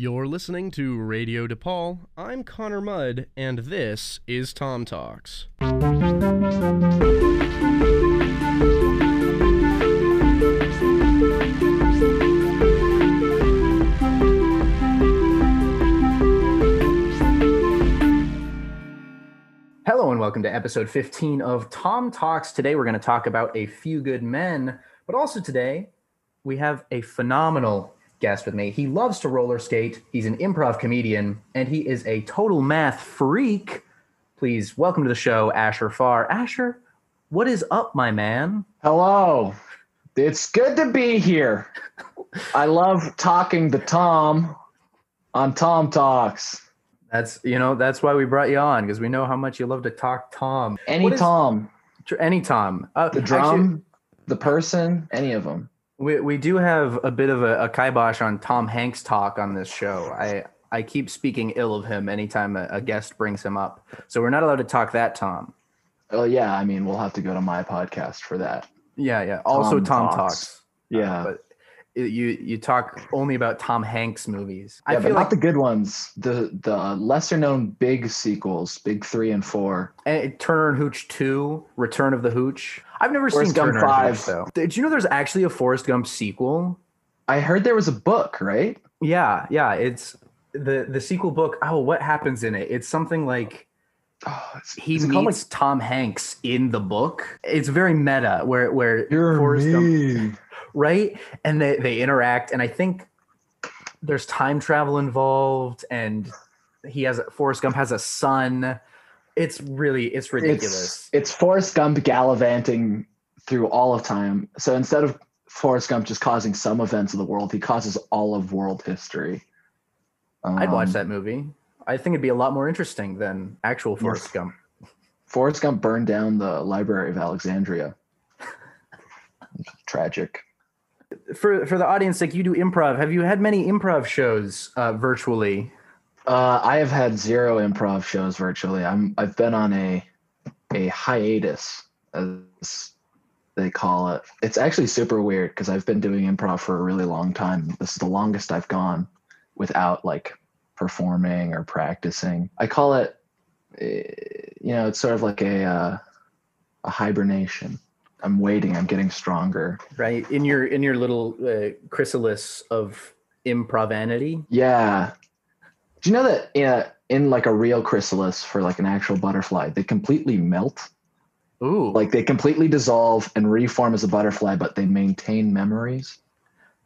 You're listening to Radio DePaul. I'm Connor Mudd, and this is Tom Talks. Hello and welcome to episode 15 of Tom Talks. Today we're going to talk about a few good men, but also today we have a phenomenal guest with me. He loves to roller skate, he's an improv comedian, and he is a total math freak. Please welcome to the show, Asher Farr. Asher, what is up, my man? Hello. It's good to be here. I love talking to Tom on Tom Talks. That's you know that's why we brought you on because we know how much you love to talk Tom. Any is- Tom, Any Tom. Uh, the actually, drum, the person, any of them. We we do have a bit of a, a kibosh on Tom Hanks talk on this show. I I keep speaking ill of him anytime a, a guest brings him up. So we're not allowed to talk that Tom. Oh yeah, I mean we'll have to go to my podcast for that. Yeah, yeah. Also Tom, Tom talks. Talks. Yeah, But it- you you talk only about Tom Hanks movies. I yeah, feel but like not the good ones. The the lesser known big sequels, big three and four. And Turner and Hooch 2, Return of the Hooch. I've never Forrest seen Gump Turner and Hooch 5. though. Did you know there's actually a Forrest Gump sequel? I heard there was a book, right? Yeah, yeah. It's the the sequel book. Oh, what happens in it? It's something like Oh, it's, he meets called, like, Tom Hanks in the book. It's very meta, where where You're Forrest Gump, me. Right, and they they interact, and I think there's time travel involved, and he has Forrest Gump has a son. It's really it's ridiculous. It's, it's Forrest Gump gallivanting through all of time. So instead of Forrest Gump just causing some events of the world, he causes all of world history. I'd watch Um, that movie. I think it'd be a lot more interesting than actual Forrest Gump. Forrest Gump burned down the Library of Alexandria. Tragic. For for the audience, like you do improv. Have you had many improv shows uh, virtually? Uh, I have had zero improv shows virtually. I'm I've been on a a hiatus as they call it. It's actually super weird because I've been doing improv for a really long time. This is the longest I've gone without like performing or practicing. I call it eh, you know, it's sort of like a uh, a hibernation. I'm waiting, I'm getting stronger. right in your in your little uh, chrysalis of improvanity Yeah. Do you know that in, in like a real chrysalis for like an actual butterfly, they completely melt? ooh Like they completely dissolve and reform as a butterfly, but they maintain memories.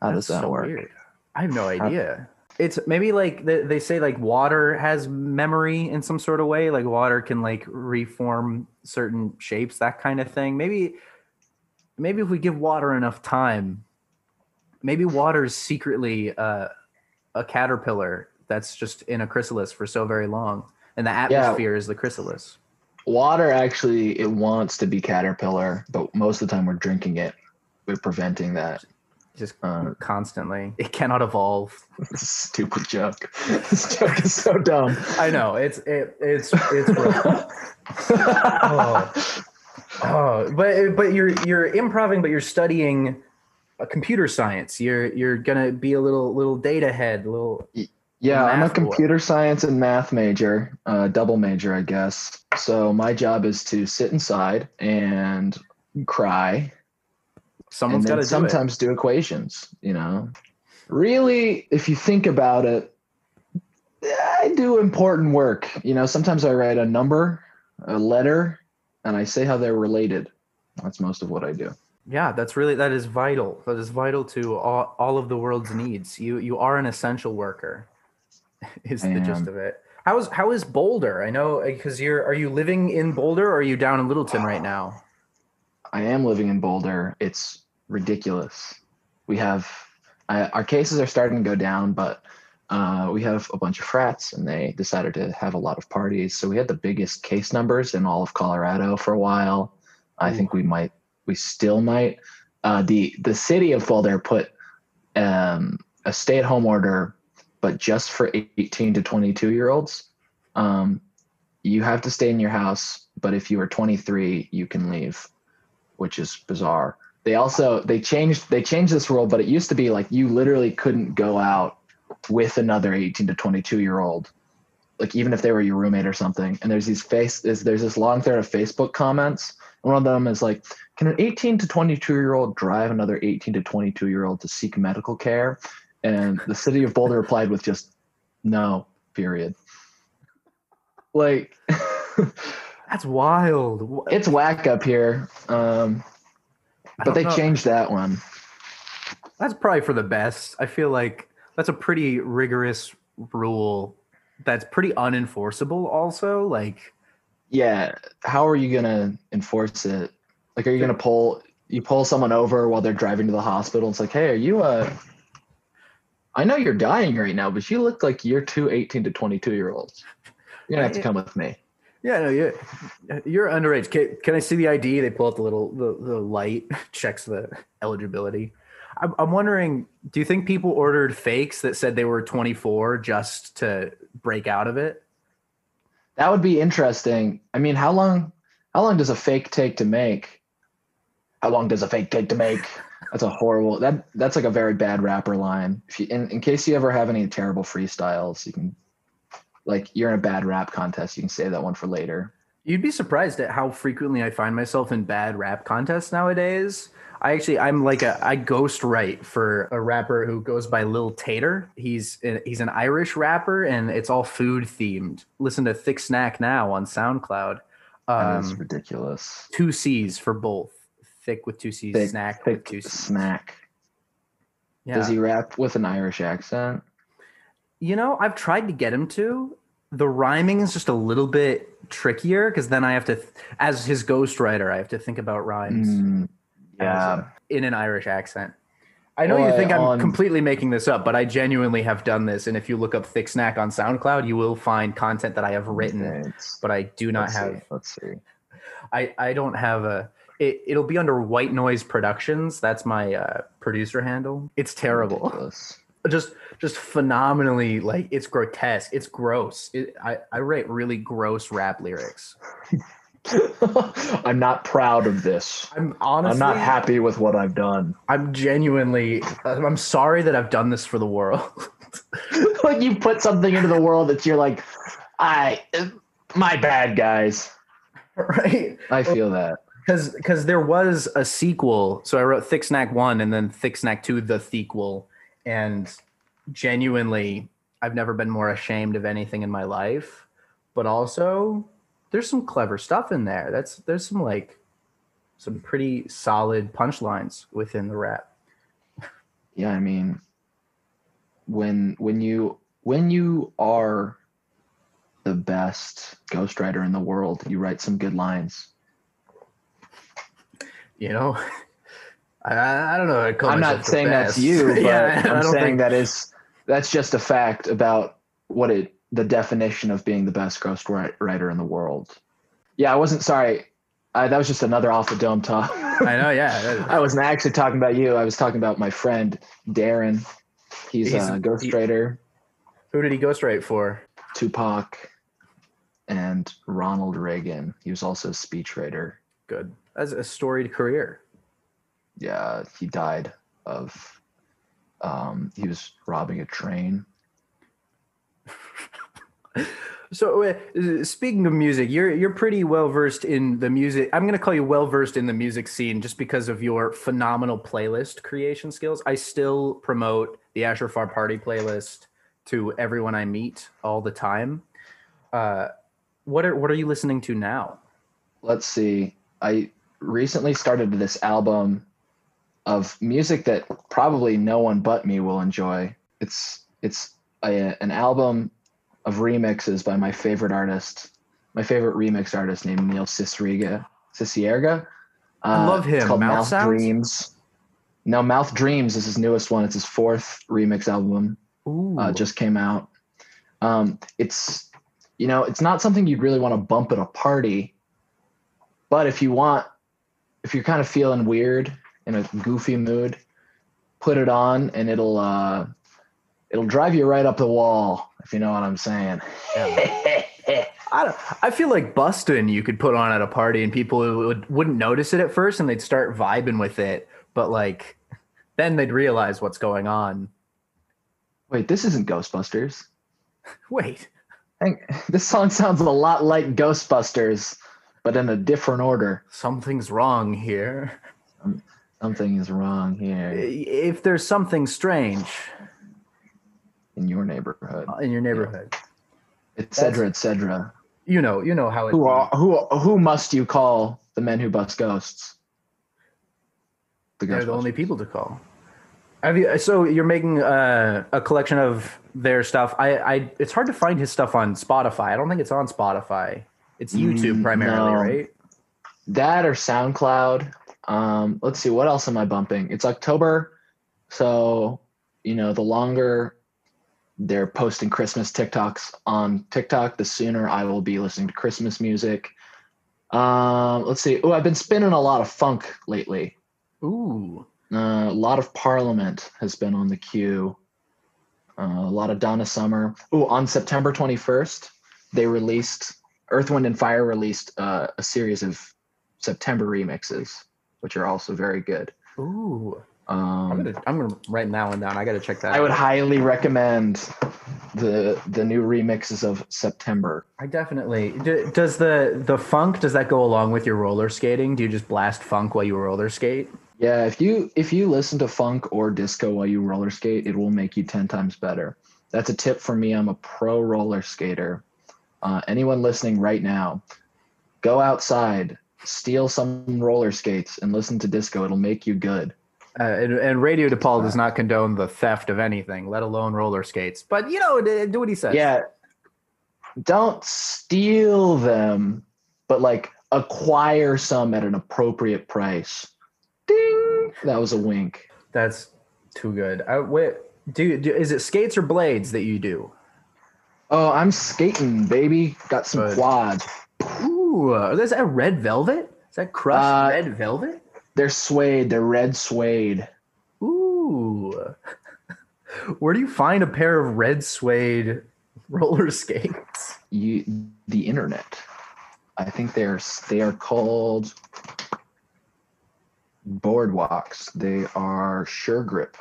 How does that so work? weird. i have no How- idea it's maybe like they, they say like water has memory in some sort of way like water can like reform certain shapes that kind of thing maybe maybe if we give water enough time maybe water is secretly uh, a caterpillar that's just in a chrysalis for so very long and the atmosphere is the chrysalis Water actually it wants to be caterpillar, but most of the time we're drinking it. We're preventing that. just Um, constantly it cannot evolve Stupid joke. this joke is so dumb. I know it's it, it's it's rough. oh. Oh, but but you're you're improving, but you're studying a computer science. You're you're gonna be a little little data head, little Yeah, I'm a Math boy. computer science and math major, uh, double major, I guess. So my job is to sit inside and cry, someone's got to do it. sometimes do equations. You know, really, if you think about it, I do important work. You know, sometimes I write a number, a letter, and I say how they're related. That's most of what I do. Yeah, that's really that is vital. That is vital to all, all of the world's needs. You you are an essential worker. Is I the gist of it. How is how is Boulder? I know because you're are you living in Boulder or are you down in Littleton right now? I am living in Boulder. It's ridiculous. We have uh, our cases are starting to go down, but uh, we have a bunch of frats, and they decided to have a lot of parties. So we had the biggest case numbers in all of Colorado for a while. I Ooh. think we might, we still might. Uh, the the city of Boulder put um, a stay at home order, but just for 18 to 22 year olds. Um, you have to stay in your house, but if you are 23, you can leave which is bizarre. They also they changed they changed this rule, but it used to be like you literally couldn't go out with another 18 to 22 year old like even if they were your roommate or something and there's these face is there's this long thread of facebook comments one of them is like can an 18 to 22 year old drive another 18 to 22 year old to seek medical care and the city of boulder replied with just no period like That's wild. it's whack up here um but they know. changed that one That's probably for the best. I feel like that's a pretty rigorous rule that's pretty unenforceable also. Like yeah how are you gonna enforce it like are you gonna pull you pull someone over while they're driving to the hospital it's like hey are you uh i know you're dying right now but you look like you're two 18 to 22 year olds you're gonna have to come with me Yeah, no, you're you're underage. Can, can I see the ID? They pull out the little the, the light, checks the eligibility. I'm, wondering, do you think people ordered fakes that said they were 24 just to break out of it? that would be interesting. I mean how long how long does a fake take to make? How long does a fake take to make? That's a horrible that that's like a very bad rapper line. If you in, in case you ever have any terrible freestyles you can like you're in a bad rap contest you can save that one for later. You'd be surprised at how frequently I find myself in bad rap contests nowadays. I actually I'm like a I ghost write for a rapper who goes by Lil Tater. He's he's an Irish rapper and it's all food themed. Listen to Thick Snack now on SoundCloud. Um, ridiculous two C's for both. Thick with two C's, Thick- snack with thick two C's. snack Yeah. does he rap with an irish accent You know, I've tried to get him to. The rhyming is just a little bit trickier because then I have to, as his ghostwriter, I have to think about rhymes. Mm, yeah uh, in an Irish accent. I know Boy, you think I'm on- completely making this up, but I genuinely have done this. And if you look up Thick Snack on SoundCloud, you will find content that I have written, Thanks. but I do not let's have. see, let's see I I don't have a. It, it'll be under White Noise Productions. That's my uh, producer handle. It's terrible. Ridiculous. Just just phenomenally like it's grotesque. It's gross. It, I I write really gross rap lyrics. i'm not proud of this I'm honestly i'm not happy with what i've done I'm genuinely. I'm sorry that I've done this for the world. like you put something into the world that you're like i my bad guys right? i feel that Because because there was a sequel, so I wrote Thick Snack One and then Thick Snack Two, the sequel, and genuinely, I've never been more ashamed of anything in my life. But also, there's some clever stuff in there. That's there's some like some pretty solid punchlines within the rap. yeah i mean when when you when you are the best ghostwriter in the world you write some good lines You know, I, I don't know. Call i'm not saying that's you but yeah, I i'm saying think that is that's just a fact about what it the definition of being the best ghostwriter in the world yeah i wasn't sorry I, that was just another off the dome talk I know. Yeah, I wasn't actually talking about you. I was talking about my friend Darren. He's, He's- a ghostwriter, who did he ghostwrite for? Tupac, and Ronald Reagan. He was also a speechwriter. Good. That's a storied career. Yeah, he died of. Um, he was robbing a train. So uh, speaking of music, you're you're pretty well versed in the music. I'm going to call you well versed in the music scene just because of your phenomenal playlist creation skills. I still promote the Asher Farr Party playlist to everyone I meet all the time. Uh, what are what are you listening to now? Let's see. I recently started this album of music that probably no one but me will enjoy. It's it's a, an album of remixes by my favorite artist, my favorite remix artist named Neil Cicerega. Cicerega. I love him. It's called Mouth Mouth, Dreams. No, Mouth Dreams is his newest one. It's his fourth remix album. Ooh, Uh, just came out. Um, it's you know it's not something you'd really want to bump at a party, but if you want, if you're kind of feeling weird in a goofy mood, put it on and it'll uh, it'll drive you right up the wall if you know what I'm saying. I don't, I feel like Bustin' you could put on at a party and people would wouldn't notice it at first and they'd start vibing with it, but like then they'd realize what's going on. Wait, this isn't Ghostbusters. Wait, this song sounds a lot like Ghostbusters, but in a different order. something's wrong here. Something is wrong here If there's something strange in your neighborhood, in your neighborhood, etc., etc. you know, you know how it. Who are who? Who must you call the men who bust ghosts? The They're the only people to call. Have you? So you're making uh, a collection of their stuff. I, I, it's hard to find his stuff on Spotify. I don't think it's on Spotify. It's YouTube Mm, primarily, no. right? that or SoundCloud. Um, let's see, what else am I bumping? It's October, so you know the longer they're posting Christmas TikToks on TikTok, the sooner I will be listening to Christmas music. Um, let's see. Oh, I've been spinning a lot of funk lately. Ooh, Uh, a lot of Parliament has been on the queue. Uh, a lot of Donna Summer. Oh, on September 21st, they released Earth, Wind, and Fire released uh, a series of September remixes, which are also very good. ooh. I'm Um, gonna, I'm gonna write that one down. I gotta check that. I would highly recommend the the new remixes of September. I definitely. D- Does the the funk? Does that go along with your roller skating? Do you just blast funk while you roller skate? Yeah, if you if you listen to funk or disco while you roller skate, it will make you ten times better. That's a tip for me. I'm a pro roller skater. Uh, anyone listening right now, go outside, steal some roller skates, and listen to disco. It'll make you good. Uh, and, and Radio DePaul does not condone the theft of anything, let alone roller skates. But you know, do what he says. Yeah, don't steal them, but like acquire some at an appropriate price. Ding! That was a wink. that's too good. I, wait, do, do is it skates or blades that you do? Oh, I'm skating, baby. Got some Good. quads. Ooh, is that red velvet? Is that crushed Uh, red velvet? They're suede. They're red suede. Ooh. Where do you find a pair of red suede roller skates? You, the internet. I think they're they are called boardwalks. They are sure grip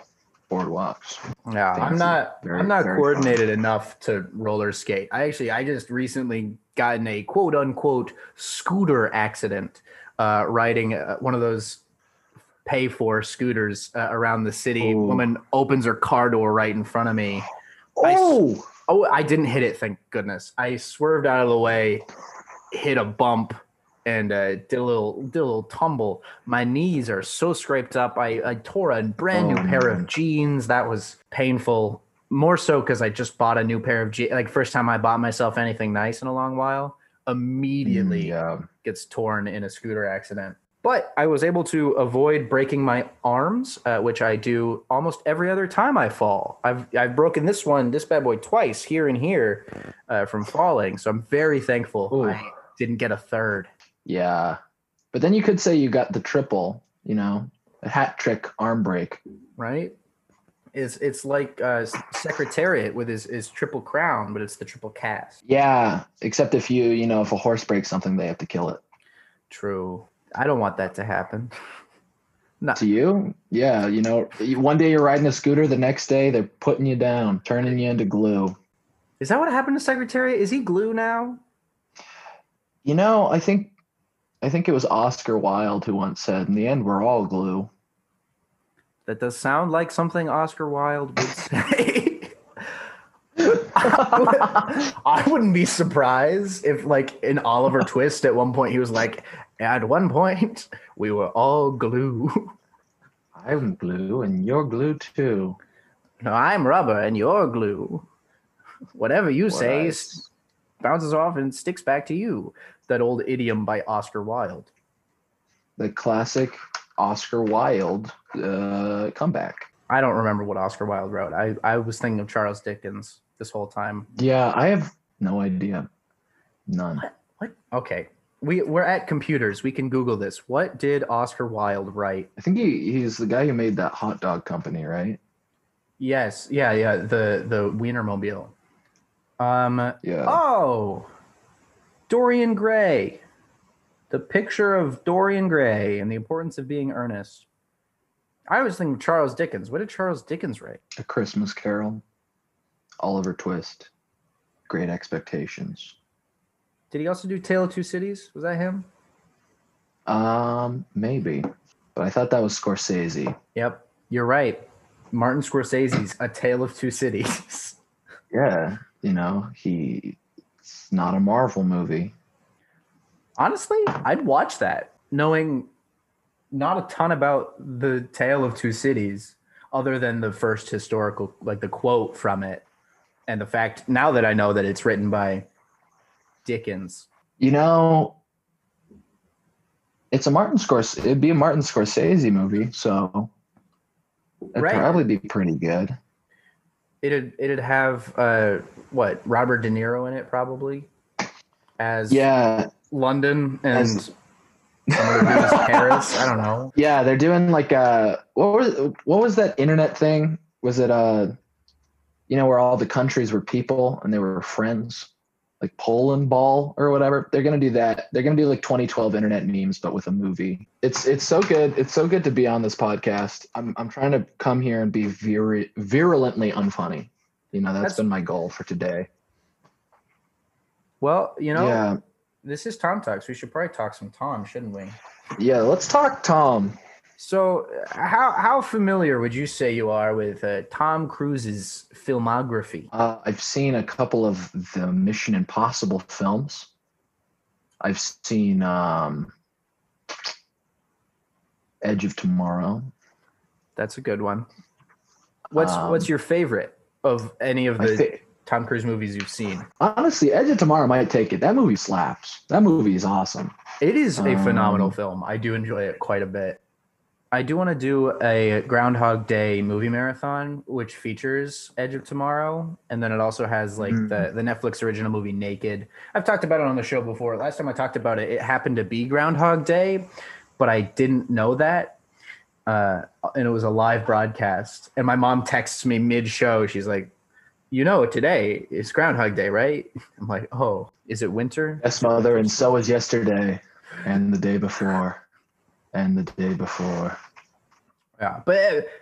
boardwalks. Yeah, I'm not. Very- I'm not coordinated enough to roller skate. I actually, I just recently got in a quote unquote scooter accident, uh, riding uh, one of those pay for scooters uh, around the city. Ooh. Woman opens her car door right in front of me. I Oh, Oh, I didn't hit it. Thank goodness. I swerved out of the way, hit a bump, and uh, did a little did a little tumble. My knees are so scraped up. I, I tore a brand new Oh, pair man. of jeans. That was painful. More so because I just bought a new pair of jeans. Like first time I bought myself anything nice in a long while. Immediately yeah. gets torn in a scooter accident. But I was able to avoid breaking my arms, uh, which I do almost every other time I fall. I've I've broken this one, this bad boy, twice here and here uh, from falling. So I'm very thankful Ooh. I didn't get a third. Yeah. But then you could say you got the triple, you know, a hat trick arm break. Right? It's it's like uh, Secretariat with his his triple crown, but it's the triple cast. Yeah. Except if you, you know, if a horse breaks something, they have to kill it. True. I don't want that to happen. Not To you? Yeah. You know, one day you're riding a scooter, the next day they're putting you down, turning you into glue. is that what happened to Secretariat? Is he glue now? You know, I think I think it was Oscar Wilde who once said, in the end, we're all glue. That does sound like something Oscar Wilde would say. I wouldn't be surprised if, like, in Oliver Twist, at one point he was like, "At one point, we were all glue." I'm glue and you're glue too. no, I'm rubber and you're glue. Whatever you What say I- s- bounces off and sticks back to you. That old idiom by Oscar Wilde. the classic Oscar Wilde uh, comeback. I don't remember what Oscar Wilde wrote. I, I was thinking of Charles Dickens this whole time. Yeah, I have no idea. None. What? Okay. We we're at computers. We can Google this. What did Oscar Wilde write? I think he, he's the guy who made that hot dog company, right? Yes. Yeah. Yeah. The the Wienermobile. Um. Yeah. Oh. Dorian Gray. The picture of Dorian Gray and the importance of being earnest. I was thinking Charles Dickens. What did Charles Dickens write? A Christmas Carol. Oliver Twist, Great Expectations. Did he also do Tale of Two Cities? Was that him? Um, maybe, but I thought that was Scorsese. Yep, you're right. Martin Scorsese's A Tale of Two Cities. Yeah, you know he. It's not a Marvel movie. Honestly, I'd watch that, knowing not a ton about the Tale of Two Cities, other than the first historical, like the quote from it, and the fact now that I know that it's written by Dickens. You know, it's a Martin Scorsese. It'd be a Martin Scorsese movie, so it'd Right. probably be pretty good. It'd it'd have uh what Robert De Niro in it probably as Yeah, London and As- some other dude's Paris. I don't know. yeah. They're doing like uh, what was what was that internet thing? Was it uh, you know, where all the countries were people and they were friends, like Poland Ball or whatever. They're gonna do that. They're gonna do like 2012 internet memes, but with a movie. It's it's so good. It's so good to be on this podcast. I'm I'm trying to come here and be vir- virulently unfunny. You know, That's- that's been my goal for today. Well, you know, Yeah. This is Tom Talks. We should probably talk some Tom, shouldn't we? Yeah, let's talk Tom. So, how how familiar would you say you are with uh, Tom Cruise's filmography? Uh, I've seen a couple of the Mission Impossible films. I've seen um, Edge of Tomorrow. That's a good one. What's Um, what's your favorite of any of I the Tom Cruise movies you've seen? honestly, Edge of Tomorrow might take it. That movie slaps. That movie is awesome. It is a phenomenal Um, film. I do enjoy it quite a bit. I do want to do a Groundhog Day movie marathon, which features Edge of Tomorrow, and then it also has like Mm. the the Netflix original movie Naked. I've talked about it on the show before. Last time I talked about it, it happened to be Groundhog Day, but I didn't know that, uh, and it was a live broadcast. And my mom texts me mid show. She's like, "You know, today is Groundhog Day, right?" I'm like, "Oh, is it winter?" Yes, mother, and so was yesterday, and the day before, and the day before. Yeah, but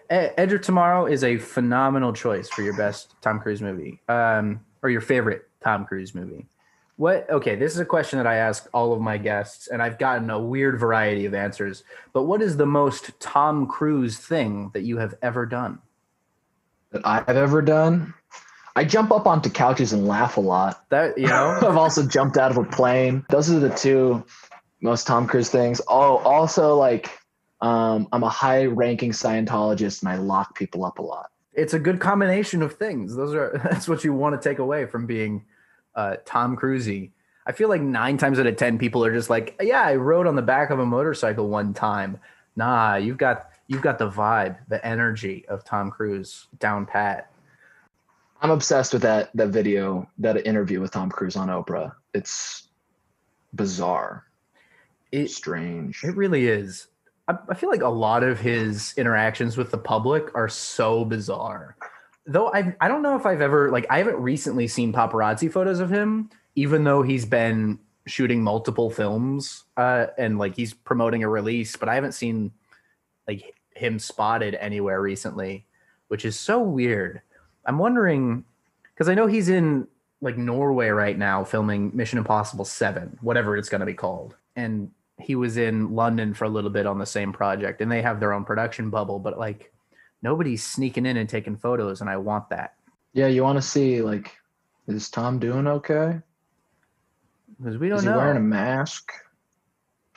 uh, uh, Edge of Tomorrow is a phenomenal choice for your best Tom Cruise movie, um, or your favorite Tom Cruise movie. What? Okay, this is a question that I ask all of my guests, and I've gotten a weird variety of answers. But what is the most Tom Cruise thing that you have ever done? That I've ever done. I jump up onto couches and laugh a lot. That you know, I've also jumped out of a plane. Those are the two most Tom Cruise things. Oh, also like um, I'm a high ranking Scientologist and I lock people up a lot. it's a good combination of things. Those are that's what you want to take away from being uh, Tom Cruisey. I feel like nine times out of ten people are just like, yeah, I rode on the back of a motorcycle one time. Nah, you've got you've got the vibe, the energy of Tom Cruise down pat. I'm obsessed with that that video, that interview with Tom Cruise on Oprah. It's bizarre, It strange. it really is. I, I feel like a lot of his interactions with the public are so bizarre. Though I I don't know if I've ever like I haven't recently seen paparazzi photos of him, even though he's been shooting multiple films uh, and like he's promoting a release, but I haven't seen like him spotted anywhere recently, which is so weird. I'm wondering because I know he's in like Norway right now filming Mission Impossible 7, whatever it's going to be called. And he was in London for a little bit on the same project and they have their own production bubble, but like nobody's sneaking in and taking photos and I want that. Yeah, you want to see like, is Tom doing okay? Because we don't Is he wearing a mask?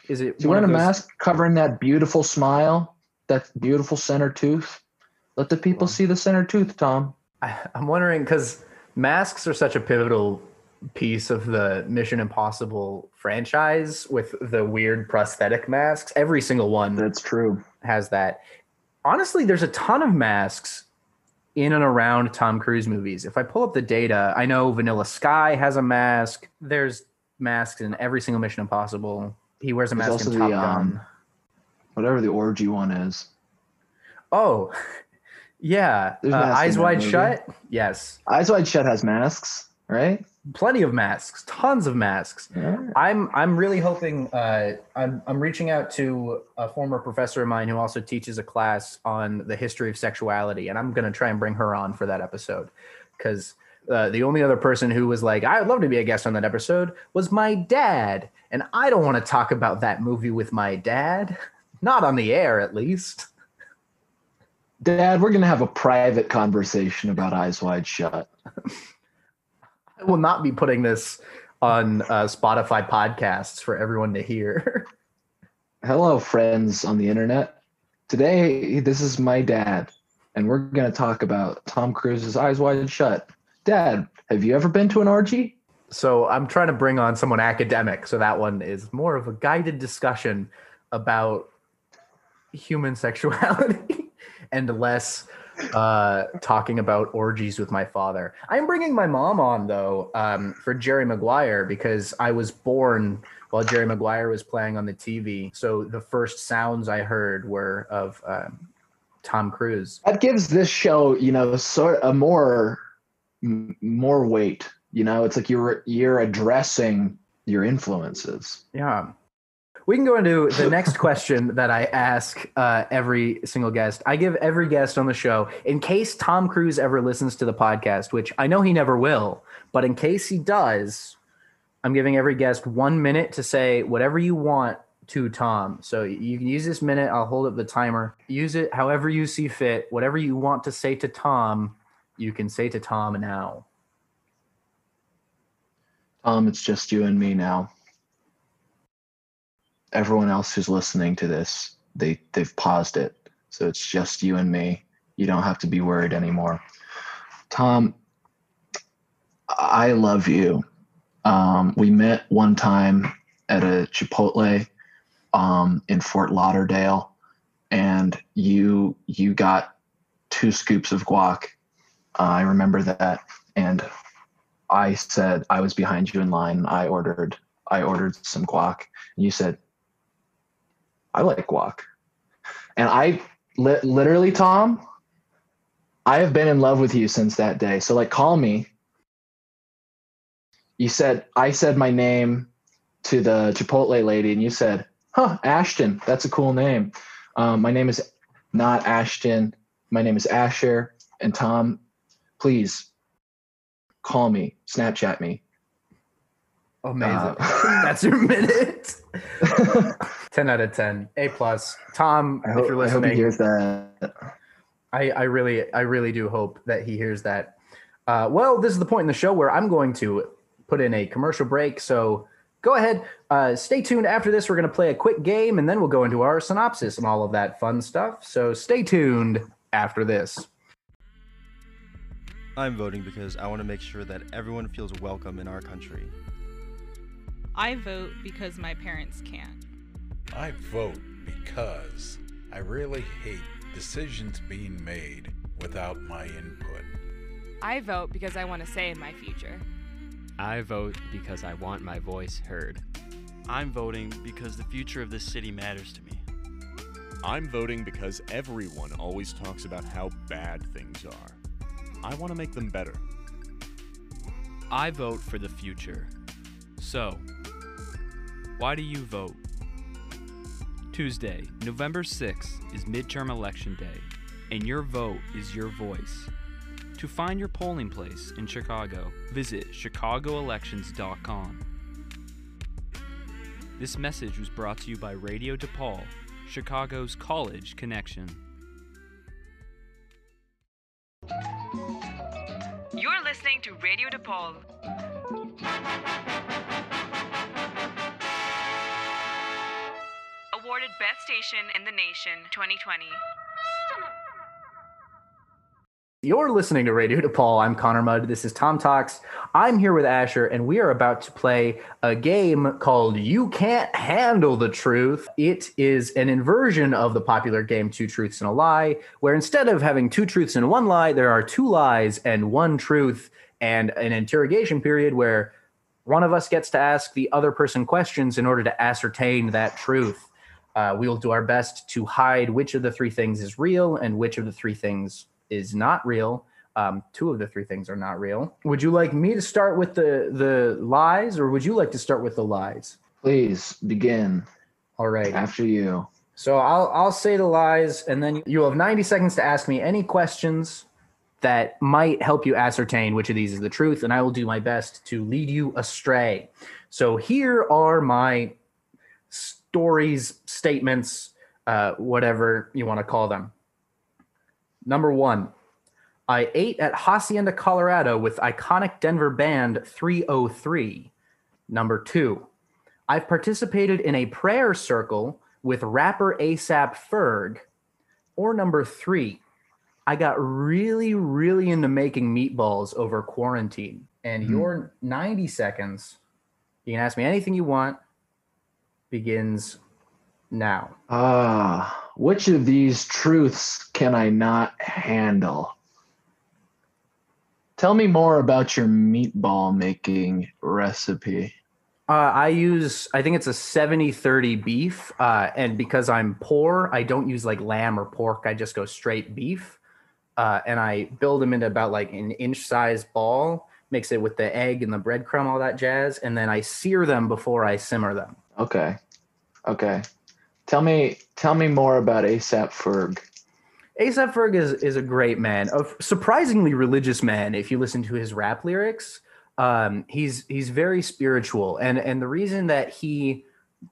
is it Is he wearing a mask covering that beautiful smile, that beautiful center tooth? Let the people see the center tooth, Tom. I, I'm wondering because masks are such a pivotal piece of the Mission Impossible franchise with the weird prosthetic masks. Every single one That's true. has that. Honestly, there's a ton of masks in and around Tom Cruise movies. If I pull up the data, I know Vanilla Sky has a mask. There's masks in every single Mission Impossible. He wears a There's mask in Top the, Gun. um, Whatever the orgy one is. Oh, yeah. Uh, Eyes Wide. Shut. Yes. Eyes Wide Shut has masks, right? Plenty of masks. Tons of masks. Yeah. I'm I'm really hoping uh, I'm I'm reaching out to a former professor of mine who also teaches a class on the history of sexuality, and I'm gonna try and bring her on for that episode because Uh, the only other person who was like, I'd love to be a guest on that episode was my dad. And I don't want to talk about that movie with my dad. Not on the air, at least. Dad, we're gonna have a private conversation about Eyes Wide Shut. I will not be putting this on uh, Spotify podcasts for everyone to hear. Hello, friends on the internet. Today, this is my dad, and we're gonna talk about Tom Cruise's Eyes Wide Shut. Dad, have you ever been to an orgy? So I'm trying to bring on someone academic. So that one is more of a guided discussion about human sexuality and less uh, talking about orgies with my father. I'm bringing my mom on though um, for Jerry Maguire because I was born while Jerry Maguire was playing on the TV. So the first sounds I heard were of um, Tom Cruise. That gives this show, you know, sort a more more weight. You know, it's like you're you're addressing your influences. Yeah. We can go into the next question that I ask uh, every single guest. I give every guest on the show, in case Tom Cruise ever listens to the podcast, which I know he never will, but in case he does, I'm giving every guest one minute to say whatever you want to Tom. So you can use this minute. I'll hold up the timer. Use it however you see fit. Whatever you want to say to Tom, you can say to Tom now. Tom, it's just you and me now. Everyone else who's listening to this, they they've paused it. So it's just you and me. You don't have to be worried anymore. Tom, I love you. Um, we met one time at a Chipotle um, in Fort Lauderdale, and you you got two scoops of guac. Uh, I remember that, and I said I was behind you in line. I ordered I ordered some guac, and you said I like guac, and I li- literally Tom, I have been in love with you since that day. So like, call me. You said I said my name to the Chipotle lady, and you said, "Huh, Ashton. That's a cool name." Um, my name is not Ashton. My name is Asher. And Tom, please call me, Snapchat me. Amazing. Uh, That's your minute. 10 out of 10. A plus. Tom, I if hope, you're listening I hope he listening, hears that. I, I really, I really do hope that he hears that. Uh, well, this is the point in the show where I'm going to put in a commercial break. So go ahead, uh, stay tuned. After this, we're going to play a quick game, and then we'll go into our synopsis and all of that fun stuff. So stay tuned after this. I'm voting because I want to make sure that everyone feels welcome in our country. I vote because my parents can't. I vote because I really hate decisions being made without my input. I vote because I want to say in my future. I vote because I want my voice heard. I'm voting because the future of this city matters to me. I'm voting because everyone always talks about how bad things are. I want to make them better. I vote for the future. So, why do you vote? Tuesday, November 6th is midterm election day, and your vote is your voice. To find your polling place in Chicago, visit chicagoelections.com. This message was brought to you by Radio DePaul, Chicago's college connection. You're listening to Radio DePaul. Awarded Best Station in the Nation 2020. You're listening to Radio DePaul. I'm Connor Mudd. This is Tom Talks. I'm here with Asher, and we are about to play a game called You Can't Handle the Truth. It is an inversion of the popular game Two Truths and a Lie, where instead of having two truths and one lie, there are two lies and one truth, and an interrogation period where one of us gets to ask the other person questions in order to ascertain that truth. Uh, we will do our best to hide which of the three things is real and which of the three things is not real. Um, two of the three things are not real. Would you like me to start with the the lies, or would you like to start with the lies? Please begin. All right. After you. So I'll I'll say the lies, and then you'll have 90 seconds to ask me any questions that might help you ascertain which of these is the truth, and I will do my best to lead you astray. So here are my stories, statements, uh, whatever you want to call them. Number one, I ate at Hacienda, Colorado with iconic Denver band 303. Number two, I've participated in a prayer circle with rapper ASAP Ferg. Or number three, I got really, really into making meatballs over quarantine. And Hmm. your 90 seconds, you can ask me anything you want, begins now. Ah, which of these truths can I not handle? Tell me more about your meatball making recipe. Uh, I use, I think it's a 70 30 beef. Uh, and because I'm poor, I don't use like lamb or pork. I just go straight beef. Uh, and I build them into about like an inch size ball, mix it with the egg and the breadcrumb, all that jazz. And then I sear them before I simmer them. Okay. Okay. Tell me tell me more about ASAP Ferg. ASAP Ferg is, is a great man, a surprisingly religious man. If you listen to his rap lyrics, um, he's he's very spiritual, and and the reason that he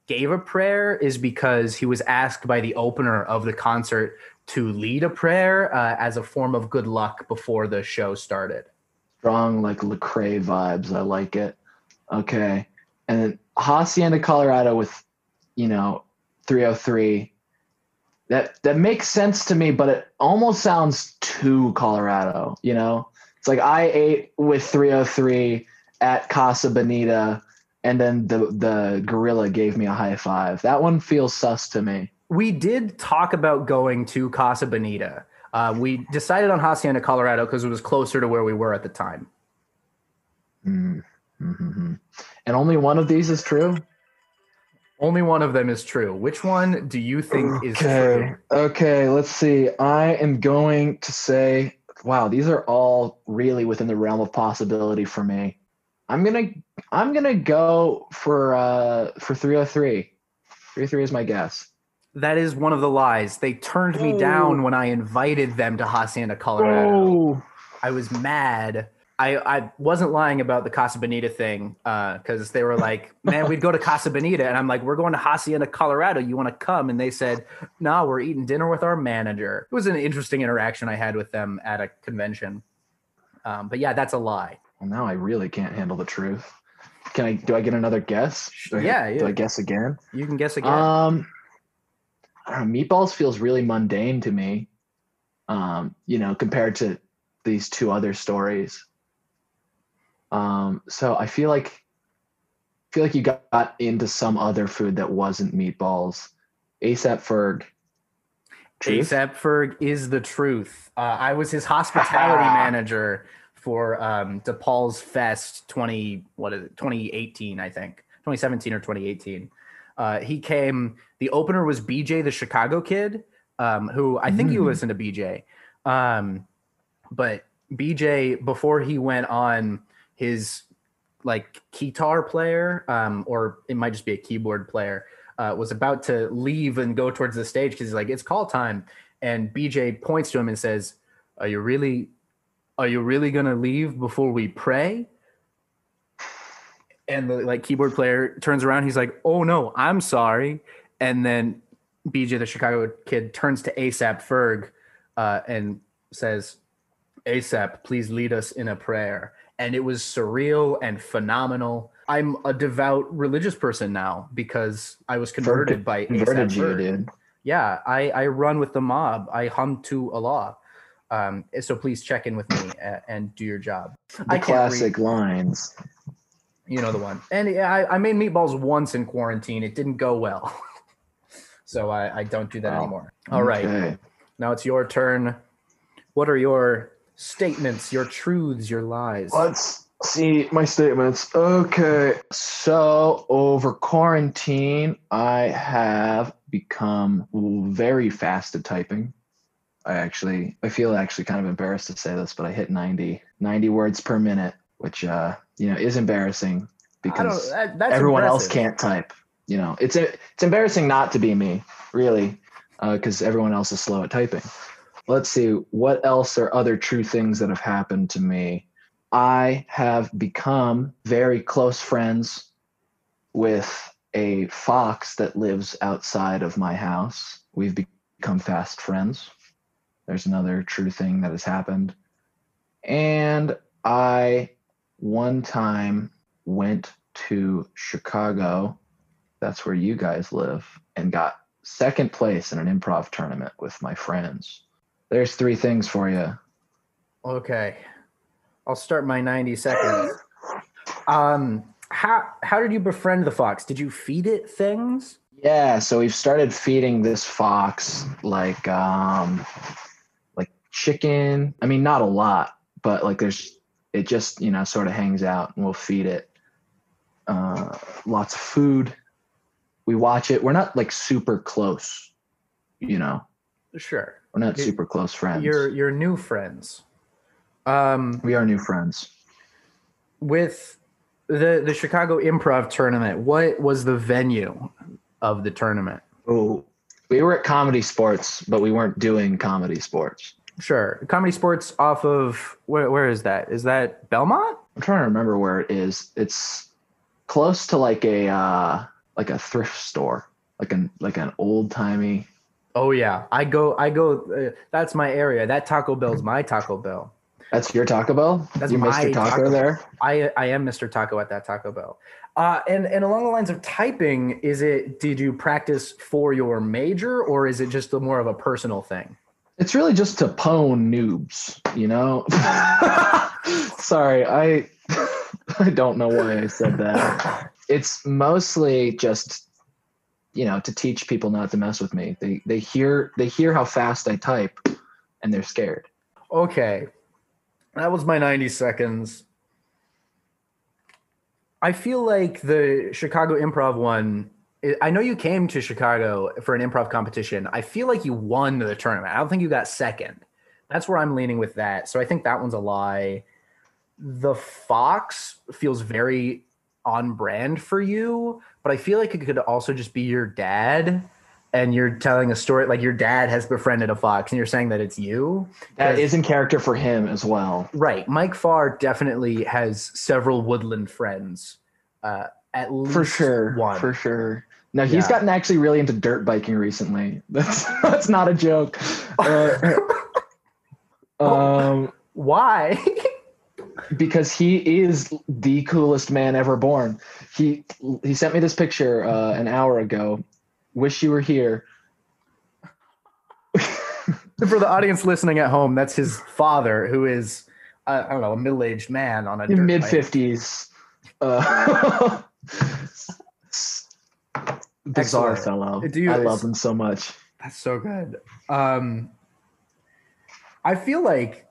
gave a prayer is because he was asked by the opener of the concert to lead a prayer uh, as a form of good luck before the show started. Strong like Lecrae vibes. I like it. Okay. And then Hacienda, Colorado with, you know, 303. That that makes sense to me, but it almost sounds too Colorado, you know? It's like I ate with 303 at Casa Bonita and then the the gorilla gave me a high five. That one feels sus to me. We did talk about going to Casa Bonita. Uh, we decided on Hacienda, Colorado, because it was closer to where we were at the time. Mm, mhm. And only one of these is true? Only one of them is true. Which one do you think is true? Okay, let's see. I am going to say, wow, these are all really within the realm of possibility for me. I'm gonna I'm gonna go for uh for 303. 303 is my guess. That is one of the lies. They turned me down when I invited them to Hacienda, Colorado. Oh. I was mad. I, I wasn't lying about the Casa Bonita thing because they were like, man, we'd go to Casa Bonita. And I'm like, we're going to Hacienda, Colorado. You want to come? And they said, no, we're eating dinner with our manager. It was an interesting interaction I had with them at a convention. Um, but yeah, that's a lie. Well, now I really can't handle the truth. Can I do I get another guess? I- Yeah, Do. I guess again? You can guess again. Um, I don't know. Meatballs feels really mundane to me. Um, you know, compared to these two other stories. Um, so I feel like I feel like you got into some other food that wasn't meatballs. ASAP Ferg. Truth? ASAP Ferg is the truth. Uh, I was his hospitality manager for um, DePaul's Fest 20, what is it, 2018, I think, 2017 or 2018. Uh, he came, the opener was BJ the Chicago Kid, um, who I think you Mm. listen to BJ. Um, but BJ, before he went on his like guitar player, um, or it might just be a keyboard player, uh, was about to leave and go towards the stage because he's like, it's call time. And BJ points to him and says, Are you really, are you really gonna leave before we pray? And the like keyboard player turns around, he's like, Oh no, I'm sorry. And then BJ, the Chicago kid, turns to ASAP Ferg uh, and says, ASAP, please lead us in a prayer. And it was surreal and phenomenal. I'm a devout religious person now because I was converted by converted you, dude. Yeah, I, I run with the mob. I hum to Allah. Um, so please check in with me and, and do your job. The I classic lines. You know the one. And yeah, I, I made meatballs once in quarantine. It didn't go well. so I, I don't do that Wow. anymore. All right. Okay. Now it's your turn. What are your statements, your truths, your lies? Let's see my statements. Okay. So over quarantine, I have become very fast at typing. I actually, I feel actually kind of embarrassed to say this, but I hit 90, 90 words per minute, which, uh, you know, is embarrassing because that- everyone else can't type. You know, it's, it's embarrassing not to be me, really, because everyone else is slow at typing. Let's see what else are other true things that have happened to me? I have become very close friends with a fox that lives outside of my house. We've become fast friends. There's another true thing that has happened. And i one time went to chicago. That's where you guys live and got second place in an improv tournament with my friends there's three things for you. Okay. I'll start my 90 seconds. Um how how did you befriend the fox? Did you feed it things? Yeah, so we've started feeding this fox like um like chicken. I mean not a lot, but like there's it just, you know, sort of hangs out and we'll feed it uh lots of food. We watch it. We're not like super close, you know. Sure. We're not super close friends. Your your new friends. Um we are new friends. with the the Chicago Improv tournament, what was the venue of the tournament? Oh, we were at Comedy Sports, but we weren't doing Comedy Sports. Sure. Comedy Sports off of where where is that? Is that Belmont? I'm trying to remember where it is. It's close to like a uh like a thrift store, like an like an old timey. Oh yeah. I go I go uh, that's my area. That Taco Bell's my Taco Bell. That's your Taco Bell. That's you my Mr. Taco, there. I I am Mr. Taco at that Taco Bell. Uh, and and along the lines of typing, is it did you practice for your major or is it just a more of a personal thing? It's really just to pwn noobs, you know. Sorry, I I don't know why I said that. It's mostly just you know to teach people not to mess with me. They they hear they hear how fast I type, and they're scared. Okay. That was my 90 seconds. I feel like the Chicago Improv one. I- know you came to Chicago for an improv competition. I feel like you won the tournament. I don't think you got second. That's where I'm leaning with that. So I think that one's a lie. The Fox feels very on brand for you, but I feel like it could also just be your dad and you're telling a story like your dad has befriended a fox and you're saying that it's you. That is in character for him as well. Right. Mike Farr definitely has several woodland friends. Uh, at least For sure. one. For sure. No, he's Yeah. gotten actually really into dirt biking recently. That's that's not a joke. Uh, um, Why? because he is the coolest man ever born. He he sent me this picture uh, an hour ago. Wish you were here. For the audience listening at home, that's his father, who is uh, I don't know a middle-aged man on a mid fifties. Uh, bizarre fellow. I love him so much. That's so good. Um, I feel like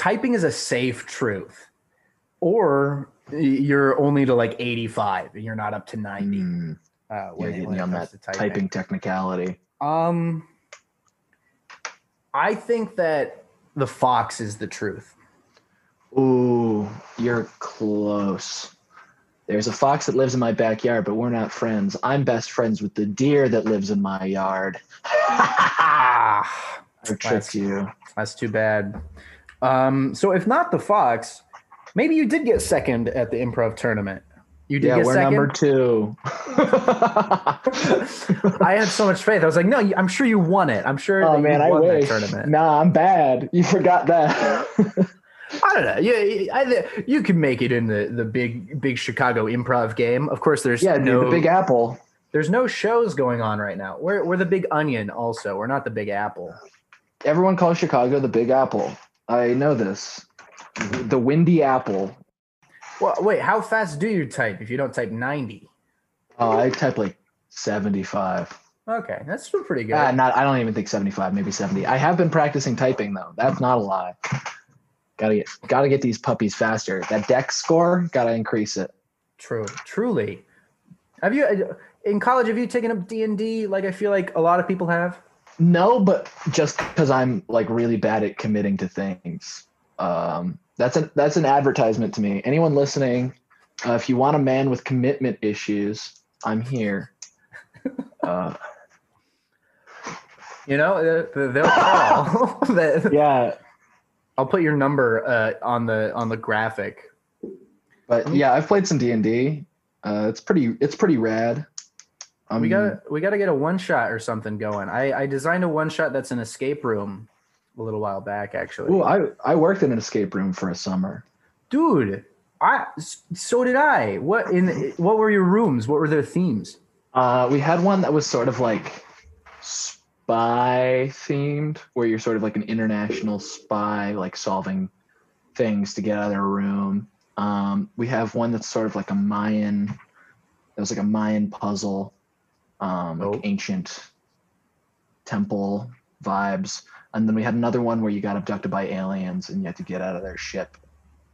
typing is a safe truth, or you're only to like 85 and you're not up to 90. Uh, Mm, yeah, hitting when on that to typing technicality. Um, I think that the fox is the truth. Ooh, you're close. There's a fox that lives in my backyard, but we're not friends. I'm best friends with the deer that lives in my yard. I tricked That's- you. that's too bad. Um, so if not the fox, maybe you did get second at the improv tournament. You did Yeah, we're second. number two. I had so much faith. I was like, no, I'm sure you won it. I'm sure oh man, you I wish. tournament. Nah, I'm bad. You forgot that. I don't know. Yeah, I, you can make it in the, the big big Chicago improv game. Of course, there's yeah, dude, no the Big Apple. there's no shows going on right now. We're we're the Big Onion. Also, we're not the Big Apple. Everyone calls Chicago the Big Apple. I know this. The Windy Apple. Well, wait, how fast do you type if you don't type 90? Oh, I type like 75. Okay, that's still pretty good. Ah, not. I don't even think 75. Maybe 70. I have been practicing typing though. That's not a lie. Gotta get gotta get these puppies faster. That deck score gotta increase it. True, truly. Have you in college? Have you taken up D and D? Like I feel like a lot of people have. No, but just because I'm like really bad at committing to things. Um, that's an that's an advertisement to me. Anyone listening, uh, if you want a man with commitment issues, I'm here. Uh, You know, uh, they'll call. Yeah, I'll put your number uh, on the on the graphic. but yeah, I've played some D and D. Uh, it's pretty it's pretty rad. Um, we got we got to get a one shot or something going. I I designed a one shot that's an escape room a little while back actually. Ooh, I I worked in an escape room for a summer. Dude, I so did I. What in what were your rooms? What were their themes? Uh, we had one that was sort of like spy themed, where you're sort of like an international spy, like solving things to get out of their room. Um, we have one that's sort of like a Mayan. It was like a Mayan puzzle, um, like Oh. ancient temple vibes. And then we had another one where you got abducted by aliens and you had to get out of their ship.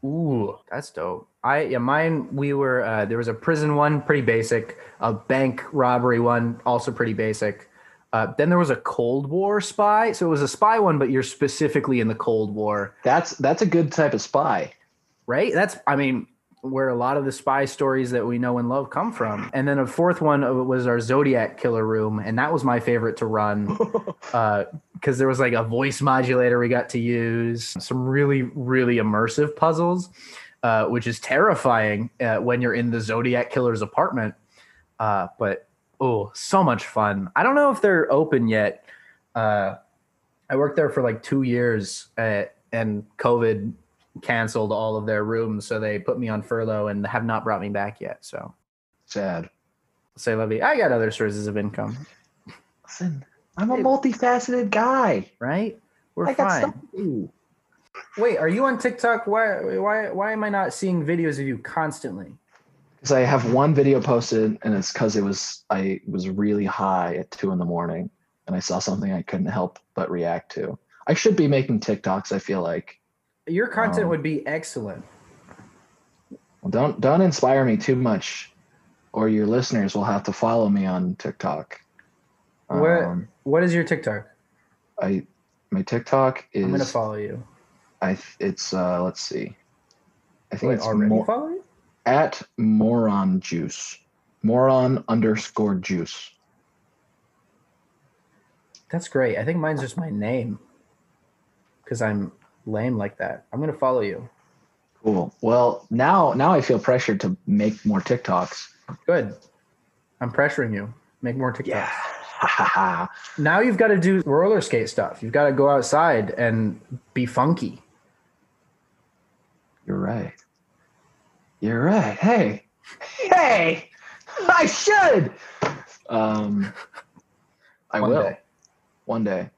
Ooh, that's dope. I yeah, mine we were uh, there was a prison one, pretty basic. A bank robbery one, also pretty basic. Uh, then there was a Cold War spy, so it was a spy one, but you're specifically in the Cold War, That's that's a good type of spy. right? That's I mean where a lot of the spy stories that we know and love come from. And then a fourth one uh, was our Zodiac killer room, and that was my favorite to run because there was like a voice modulator we got to use, some really really immersive puzzles, uh, which is terrifying uh, when you're in the Zodiac killer's apartment. Uh, but oh, so much fun! I don't know if they're open yet. Uh, I worked there for like two years, uh, and COVID canceled all of their rooms, so they put me on furlough and have not brought me back yet. So Sad. say, Levy, I got other sources of income, Listen, I'm a multifaceted guy. right? We're I fine. stuff to do. Wait, are you on TikTok? Why why why am I not seeing videos of you constantly? Because I have one video posted, and it's because it was I was really high at two in the morning, and I saw something I couldn't help but react to. I should be making TikToks. I feel like. Your content Um, would be excellent. Don't don't inspire me too much, or your listeners will have to follow me on TikTok. What Um, what is your TikTok? I my TikTok is I'm gonna follow you. I it's uh let's see. I think Wait, it's already follow you? at moron juice. Moron underscore juice. That's great. I think mine's just my name. Cause I'm lame like that. I'm gonna follow you. Cool. Well, now now I feel pressured to make more TikToks. Good. I'm pressuring you. Make more TikToks. Yeah. Now you've got to do roller skate stuff. You've got to go outside and be funky. You're right. You're right. Hey. Hey. I should. Um I One will. day. One day.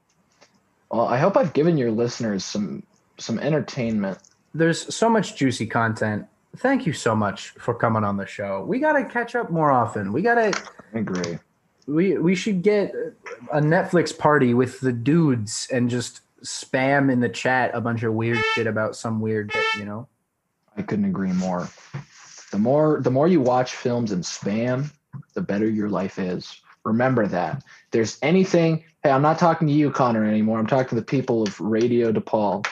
Well, I hope I've given your listeners some some entertainment. There's so much juicy content. Thank you so much for coming on the show. We got to catch up more often. We got to I agree. we we should get a Netflix party with the dudes and just spam in the chat a bunch of weird shit about some weird bit, you know. I couldn't agree more. The more the more you watch films and spam, the better your life is. Remember that. If there's anything, hey, I'm not talking to you, Connor, anymore. I'm talking to the people of Radio DePaul.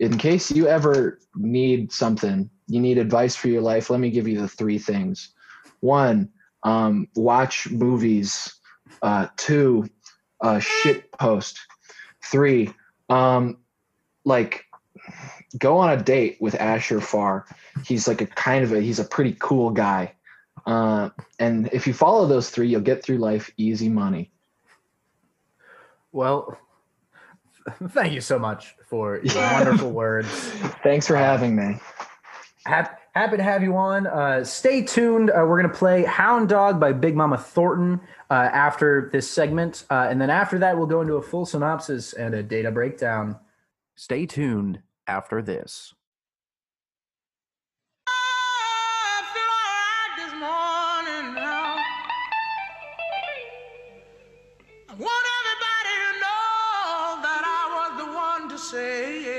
In case you ever need something, you need advice for your life, let me give you the three things. One, um, watch movies. Uh, two, uh, shit post. Three, um, like go on a date with Asher Farr. He's like a kind of a he's a pretty cool guy. Uh, and if you follow those three, you'll get through life easy money. Well, thank you so much for your wonderful words. Thanks for having me. Happy, happy to have you on. Uh, stay tuned. Uh, we're going to play Hound Dog by Big Mama Thornton uh, after this segment. Uh, and then after that, we'll go into a full synopsis and a data breakdown. Stay tuned after this. Say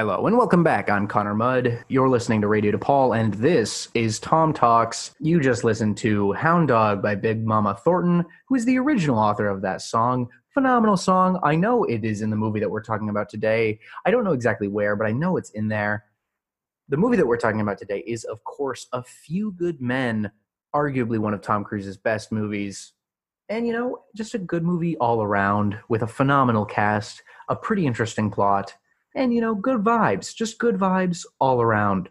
Hello and welcome back. I'm Connor Mudd. You're listening to Radio DePaul, and this is Tom Talks. You just listened to Hound Dog by Big Mama Thornton, who is the original author of that song. Phenomenal song. I know it is in the movie that we're talking about today. I don't know exactly where, but I know it's in there. The movie that we're talking about today is, of course, A Few Good Men, arguably one of Tom Cruise's best movies. And, you know, just a good movie all around with a phenomenal cast, a pretty interesting plot and you know good vibes just good vibes all around.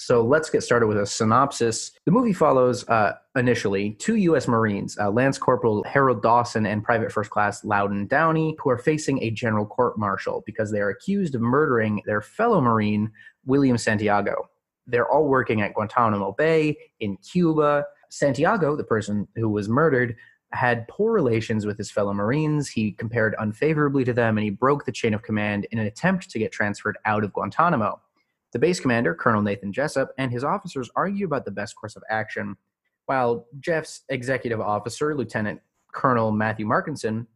So let's get started with a synopsis. The movie follows uh, initially two u.s marines uh, lance corporal harold dawson and private first class louden downey who are facing a general court martial because they are accused of murdering their fellow marine william santiago. They're all working at guantanamo bay in cuba. Santiago the person who was murdered had poor relations with his fellow Marines. He compared unfavorably to them and he broke the chain of command in an attempt to get transferred out of Guantanamo. The base commander, Colonel Nathan Jessup, and his officers argue about the best course of action, while Jeff's executive officer, Lieutenant Colonel Matthew Markinson,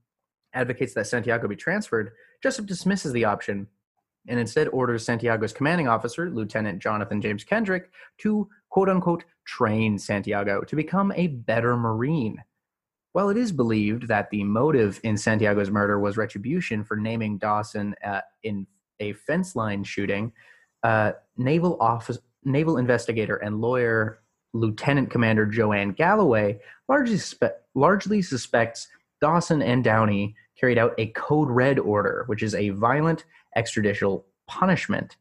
advocates that Santiago be transferred. Jessup dismisses the option and instead orders Santiago's commanding officer, Lieutenant Jonathan James Kendrick, to quote unquote train Santiago to become a better Marine. While it is believed that the motive in Santiago's murder was retribution for naming Dawson uh, in a fence line shooting, uh, naval office, naval investigator and lawyer Lieutenant Commander Joanne Galloway largely, spe- largely suspects Dawson and Downey carried out a Code Red order, which is a violent extrajudicial punishment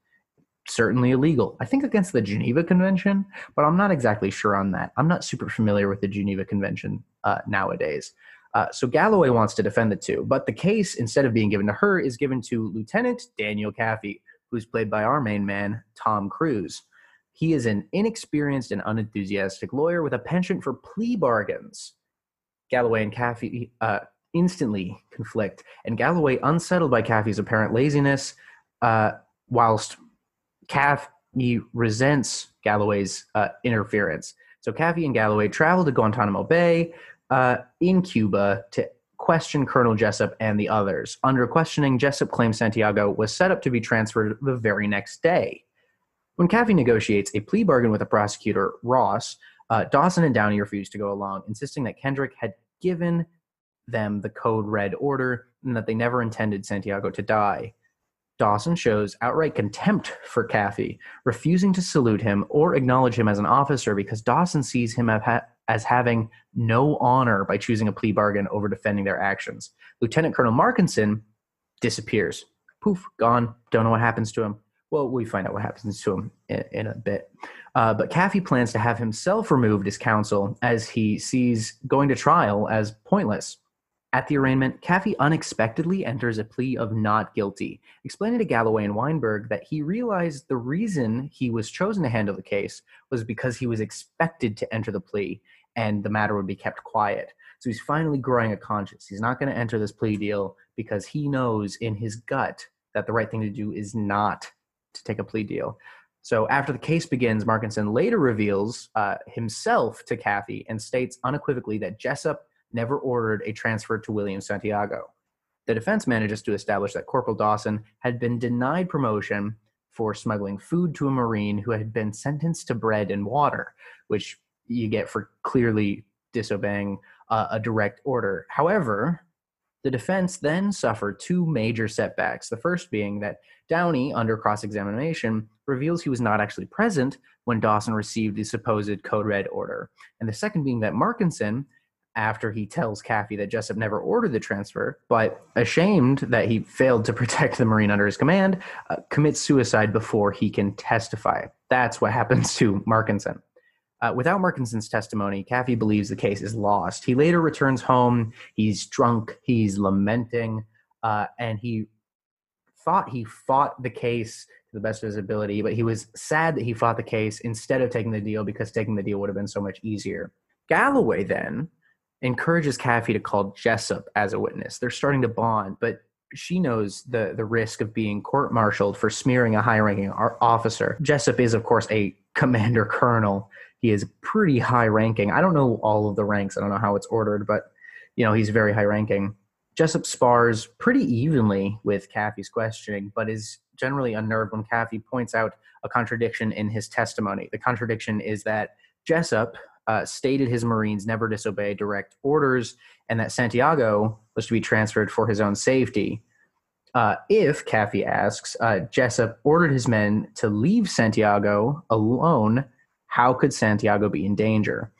certainly illegal. I think against the Geneva Convention, but I'm not exactly sure on that. I'm not super familiar with the Geneva Convention uh, nowadays. Uh, so Galloway wants to defend the two, but the case, instead of being given to her, is given to Lieutenant Daniel Kaffee, who's played by our main man, Tom Cruise. He is an inexperienced and unenthusiastic lawyer with a penchant for plea bargains. Galloway and Kaffee uh, instantly conflict, and Galloway, unsettled by Kaffee's apparent laziness, uh, whilst Kaffee resents Galloway's uh, interference. So Kaffee and Galloway travel to Guantanamo Bay uh, in Cuba to question Colonel Jessup and the others. Under questioning, Jessup claims Santiago was set up to be transferred the very next day. When Kaffee negotiates a plea bargain with the prosecutor, Ross, uh, Dawson and Downey refuse to go along, insisting that Kendrick had given them the code red order and that they never intended Santiago to die. Dawson shows outright contempt for Kaffee, refusing to salute him or acknowledge him as an officer because Dawson sees him as having no honor by choosing a plea bargain over defending their actions. Lieutenant Colonel Markinson disappears. Poof, gone. Don't know what happens to him. Well, we find out what happens to him in, in a bit. Uh, but Kaffee plans to have himself removed as counsel as he sees going to trial as pointless. At the arraignment, Kaffee unexpectedly enters a plea of not guilty, explaining to Galloway and Weinberg that he realized the reason he was chosen to handle the case was because he was expected to enter the plea and the matter would be kept quiet. So he's finally growing a conscience. He's not going to enter this plea deal because he knows in his gut that the right thing to do is not to take a plea deal. So after the case begins, Markinson later reveals uh, himself to Kaffee and states unequivocally that Jessup never ordered a transfer to William Santiago. The defense manages to establish that Corporal Dawson had been denied promotion for smuggling food to a Marine who had been sentenced to bread and water, which you get for clearly disobeying uh, a direct order. However, the defense then suffered two major setbacks. The first being that Downey, under cross examination, reveals he was not actually present when Dawson received the supposed Code Red order. And the second being that Markinson after he tells Kaffee that Jessup never ordered the transfer, but ashamed that he failed to protect the Marine under his command, uh, commits suicide before he can testify. That's what happens to Markinson. Uh, without Markinson's testimony, Kaffee believes the case is lost. He later returns home. He's drunk. He's lamenting, uh, and he thought he fought the case to the best of his ability, but he was sad that he fought the case instead of taking the deal because taking the deal would have been so much easier. Galloway then encourages Kaffee to call Jessup as a witness. They're starting to bond, but she knows the the risk of being court-martialed for smearing a high-ranking officer. Jessup is, of course, a commander colonel. He is pretty high-ranking. I don't know all of the ranks. I don't know how it's ordered, but you know he's very high-ranking. Jessup spars pretty evenly with Kaffee's questioning, but is generally unnerved when Kaffee points out a contradiction in his testimony. The contradiction is that Jessup uh, stated his Marines never disobey direct orders and that Santiago was to be transferred for his own safety. Uh, if, Kaffee asks, uh, Jessup ordered his men to leave Santiago alone, how could Santiago be in danger?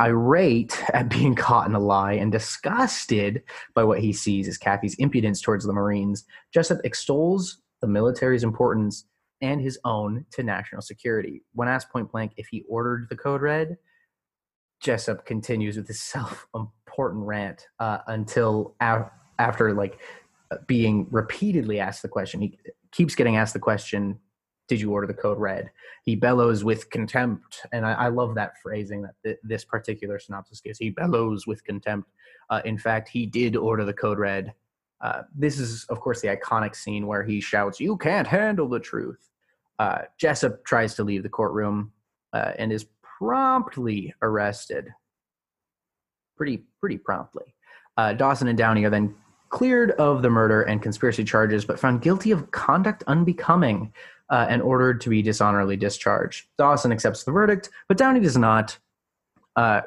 Irate at being caught in a lie and disgusted by what he sees as Kaffee's impudence towards the Marines, Jessup extols the military's importance and his own to national security. When asked point blank if he ordered the code red, Jessup continues with his self-important rant uh, until a- after like being repeatedly asked the question. He keeps getting asked the question, "Did you order the code red?" He bellows with contempt, and I, I love that phrasing that th- this particular synopsis gives. He bellows with contempt. Uh, in fact, he did order the code red. Uh, this is, of course, the iconic scene where he shouts, "You can't handle the truth." Uh, Jessup tries to leave the courtroom uh, and is promptly arrested. Pretty, pretty promptly. Uh, Dawson and Downey are then cleared of the murder and conspiracy charges, but found guilty of conduct unbecoming uh, and ordered to be dishonorably discharged. Dawson accepts the verdict, but Downey does not uh,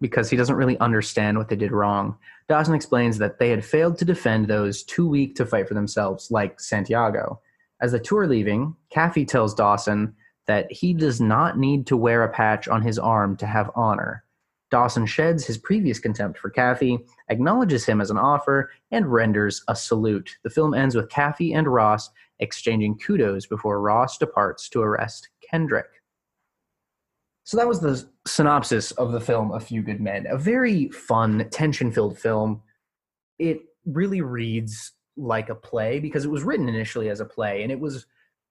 because he doesn't really understand what they did wrong. Dawson explains that they had failed to defend those too weak to fight for themselves, like Santiago. As the two are leaving, Kaffee tells Dawson that he does not need to wear a patch on his arm to have honor. Dawson sheds his previous contempt for Kaffee, acknowledges him as an offer, and renders a salute. The film ends with Kaffee and Ross exchanging kudos before Ross departs to arrest Kendrick. So that was the synopsis of the film A Few Good Men. A very fun, tension filled film. It really reads like a play because it was written initially as a play, and it was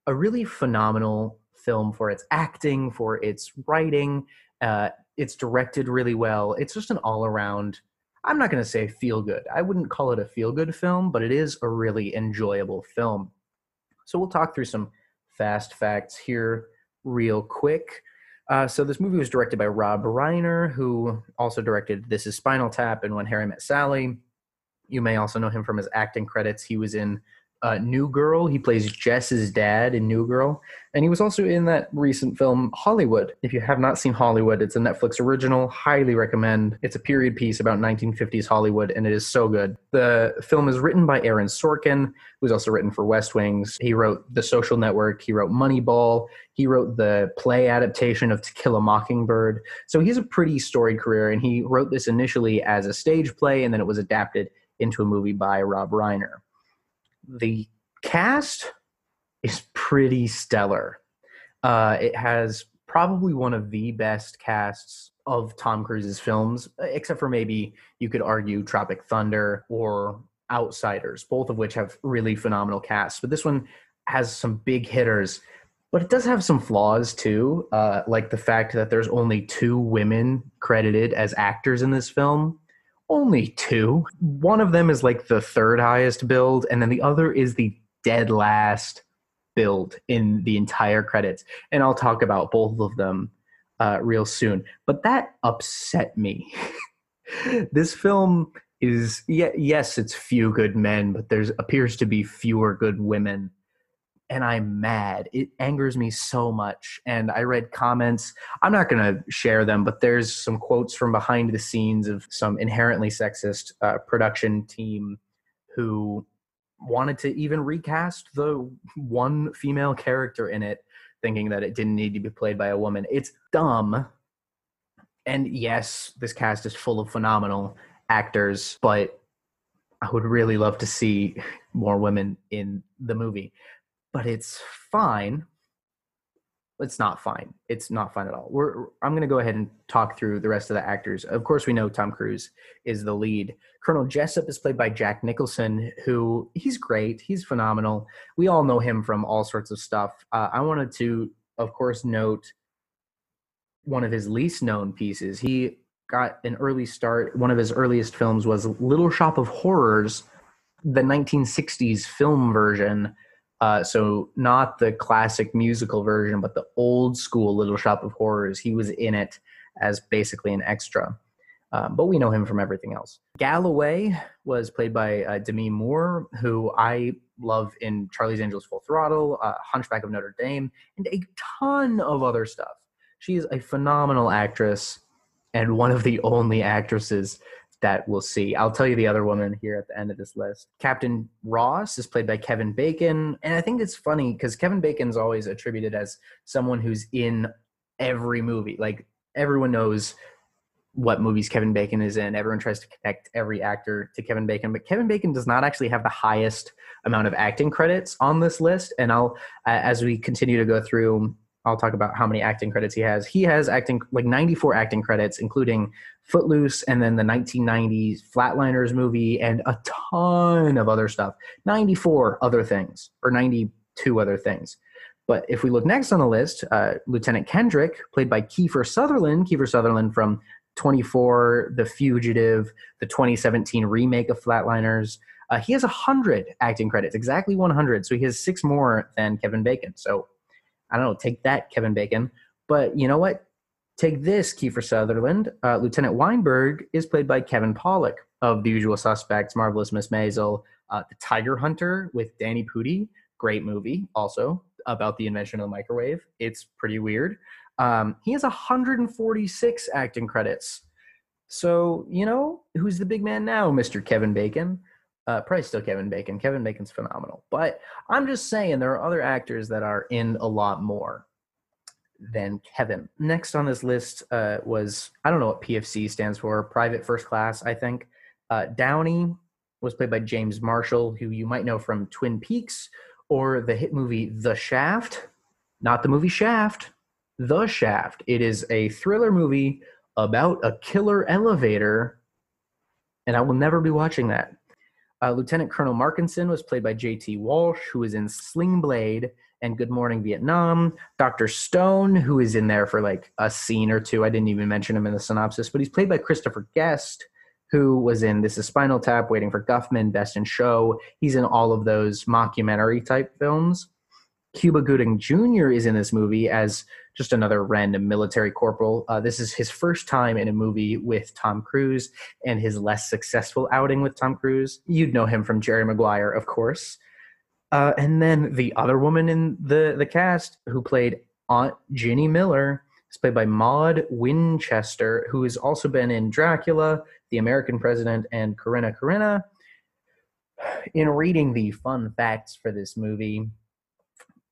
a really phenomenal film for its acting, for its writing. Uh, it's directed really well. It's just an all around, I'm not going to say feel good. I wouldn't call it a feel good film, but it is a really enjoyable film. So we'll talk through some fast facts here real quick. Uh, so this movie was directed by Rob Reiner, who also directed This Is Spinal Tap and When Harry Met Sally. You may also know him from his acting credits. He was in uh, New Girl. He plays Jess's dad in New Girl. And he was also in that recent film, Hollywood. If you have not seen Hollywood, it's a Netflix original. Highly recommend. It's a period piece about 1950s Hollywood, and it is so good. The film is written by Aaron Sorkin, who's also written for West Wings. He wrote The Social Network, he wrote Moneyball, he wrote the play adaptation of To Kill a Mockingbird. So he has a pretty storied career, and he wrote this initially as a stage play, and then it was adapted into a movie by Rob Reiner the cast is pretty stellar. Uh, it has probably one of the best casts of Tom Cruise's films, except for maybe you could argue Tropic Thunder or Outsiders, both of which have really phenomenal casts. But this one has some big hitters, but it does have some flaws too, uh, like the fact that there's only two women credited as actors in this film only two. One of them is like the third highest build, and then the other is the dead last build in the entire credits. And I'll talk about both of them uh, real soon. But that upset me. this film is yeah, yes, it's few good men, but there's appears to be fewer good women and I'm mad. It angers me so much. And I read comments. I'm not going to share them, but there's some quotes from behind the scenes of some inherently sexist uh, production team who wanted to even recast the one female character in it, thinking that it didn't need to be played by a woman. It's dumb. And yes, this cast is full of phenomenal actors, but I would really love to see more women in the movie but it's fine. It's not fine. It's not fine at all. We're I'm going to go ahead and talk through the rest of the actors. Of course, we know Tom Cruise is the lead. Colonel Jessup is played by Jack Nicholson, who he's great. He's phenomenal. We all know him from all sorts of stuff. Uh, I wanted to, of course, note one of his least known pieces. He got an early start. One of his earliest films was Little Shop of Horrors, the 1960s film version uh, so not the classic musical version, but the old school Little Shop of Horrors. He was in it as basically an extra, um, but we know him from everything else. Galloway was played by uh, Demi Moore, who I love in Charlie's Angels Full Throttle, uh, Hunchback of Notre Dame, and a ton of other stuff. She is a phenomenal actress and one of the only actresses that we'll see. I'll tell you the other woman here at the end of this list. Captain Ross is played by Kevin Bacon. And I think it's funny because Kevin Bacon's always attributed as someone who's in every movie. Like everyone knows what movies Kevin Bacon is in. Everyone tries to connect every actor to Kevin Bacon, but Kevin Bacon does not actually have the highest amount of acting credits on this list. And I'll, as we continue to go through, I'll talk about how many acting credits he has. He has acting like 94 acting credits, including Footloose and then the 1990s Flatliners movie and a ton of other stuff. 94 other things or 92 other things. But if we look next on the list, uh, Lieutenant Kendrick, played by Kiefer Sutherland, Kiefer Sutherland from 24, The Fugitive, the 2017 remake of Flatliners. Uh, he has 100 acting credits, exactly 100. So he has six more than Kevin Bacon. So I don't know, take that, Kevin Bacon. But you know what? Take this, Kiefer Sutherland. Uh, Lieutenant Weinberg is played by Kevin Pollak of The Usual Suspects, Marvelous Miss Maisel, uh, The Tiger Hunter with Danny Pudi. Great movie, also about the invention of the microwave. It's pretty weird. Um, he has 146 acting credits. So, you know, who's the big man now, Mr. Kevin Bacon? Uh, probably still Kevin Bacon. Kevin Bacon's phenomenal. But I'm just saying there are other actors that are in a lot more than Kevin. Next on this list uh, was, I don't know what PFC stands for, Private First Class, I think. Uh, Downey was played by James Marshall, who you might know from Twin Peaks or the hit movie The Shaft. Not the movie Shaft, the Shaft. It is a thriller movie about a killer elevator, and I will never be watching that. Uh, Lieutenant Colonel Markinson was played by J.T. Walsh, who is in Sling Blade and Good Morning Vietnam. Dr. Stone, who is in there for like a scene or two. I didn't even mention him in the synopsis, but he's played by Christopher Guest, who was in This is Spinal Tap, Waiting for Guffman, Best in Show. He's in all of those mockumentary type films. Cuba Gooding Jr. is in this movie as just another random military corporal. Uh, this is his first time in a movie with Tom Cruise and his less successful outing with Tom Cruise. You'd know him from Jerry Maguire, of course. Uh, and then the other woman in the, the cast who played Aunt Ginny Miller is played by Maud Winchester, who has also been in Dracula, The American President, and Corrina Corrina. In reading the fun facts for this movie,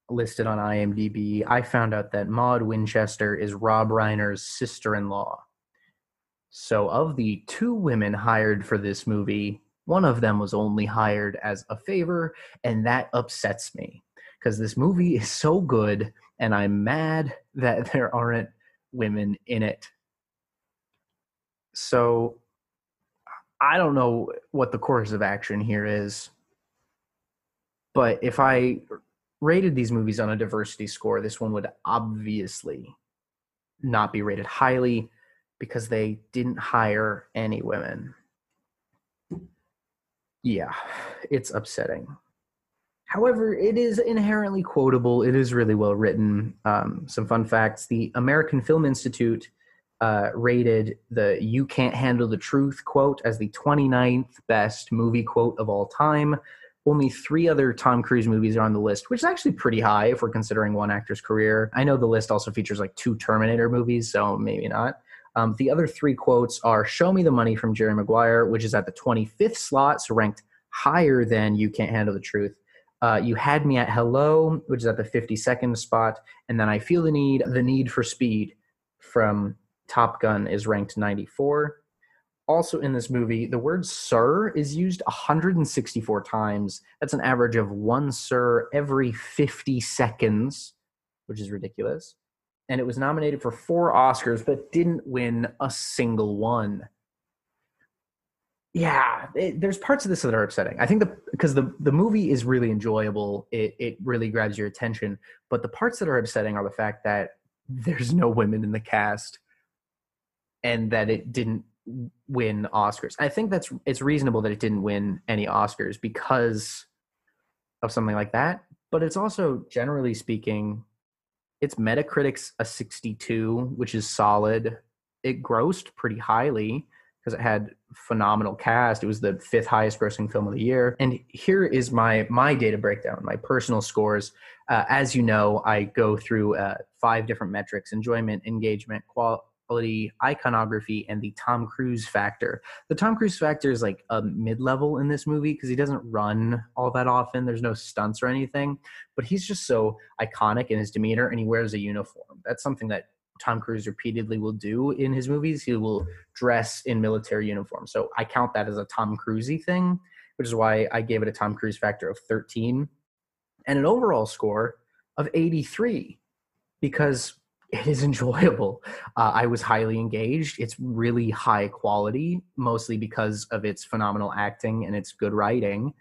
listed on IMDb, I found out that Maud Winchester is Rob Reiner's sister in law. So, of the two women hired for this movie, one of them was only hired as a favor, and that upsets me because this movie is so good, and I'm mad that there aren't women in it. So, I don't know what the course of action here is, but if I rated these movies on a diversity score, this one would obviously not be rated highly because they didn't hire any women. Yeah, it's upsetting. However, it is inherently quotable. It is really well written. Um, some fun facts the American Film Institute uh, rated the You Can't Handle the Truth quote as the 29th best movie quote of all time only three other Tom Cruise movies are on the list, which is actually pretty high if we're considering one actor's career. I know the list also features like two Terminator movies, so maybe not. Um, the other three quotes are Show Me the Money from Jerry Maguire, which is at the 25th slot, so ranked higher than You Can't Handle the Truth. Uh, you Had Me at Hello, which is at the 52nd spot. And then I Feel the Need, The Need for Speed from Top Gun is ranked 94 also in this movie, the word sir is used 164 times. That's an average of one sir every 50 seconds, which is ridiculous. And it was nominated for four Oscars, but didn't win a single one. Yeah, it, there's parts of this that are upsetting. I think the because the the movie is really enjoyable. It it really grabs your attention. But the parts that are upsetting are the fact that there's no women in the cast, and that it didn't win Oscars. I think that's it's reasonable that it didn't win any Oscars because of something like that. But it's also generally speaking, it's Metacritic's a 62, which is solid. It grossed pretty highly because it had phenomenal cast. It was the fifth highest grossing film of the year. And here is my my data breakdown, my personal scores. Uh, as you know, I go through uh, five different metrics: enjoyment, engagement, quality, iconography, and the Tom Cruise factor. The Tom Cruise factor is like a mid-level in this movie because he doesn't run all that often. There's no stunts or anything, but he's just so iconic in his demeanor, and he wears a uniform. That's something that Tom Cruise repeatedly will do in his movies. He will dress in military uniform. So I count that as a Tom Cruisey thing, which is why I gave it a Tom Cruise factor of 13 and an overall score of 83 because it is enjoyable. Uh, I was highly engaged. It's really high quality, mostly because of its phenomenal acting and its good writing.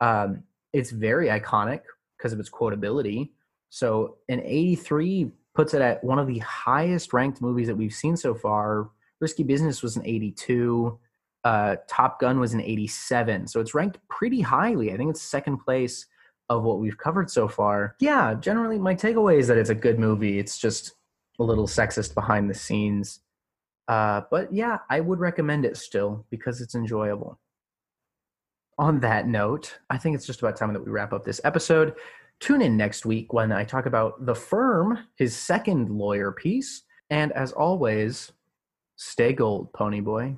Um, it's very iconic because of its quotability. So an 83 puts it at one of the highest ranked movies that we've seen so far. Risky Business was an 82. Uh, Top Gun was an 87. So it's ranked pretty highly. I think it's second place of what we've covered so far. Yeah, generally my takeaway is that it's a good movie. It's just a little sexist behind the scenes. Uh, but yeah, I would recommend it still because it's enjoyable. On that note, I think it's just about time that we wrap up this episode. Tune in next week when I talk about The Firm, his second lawyer piece. And as always, stay gold, Pony Boy.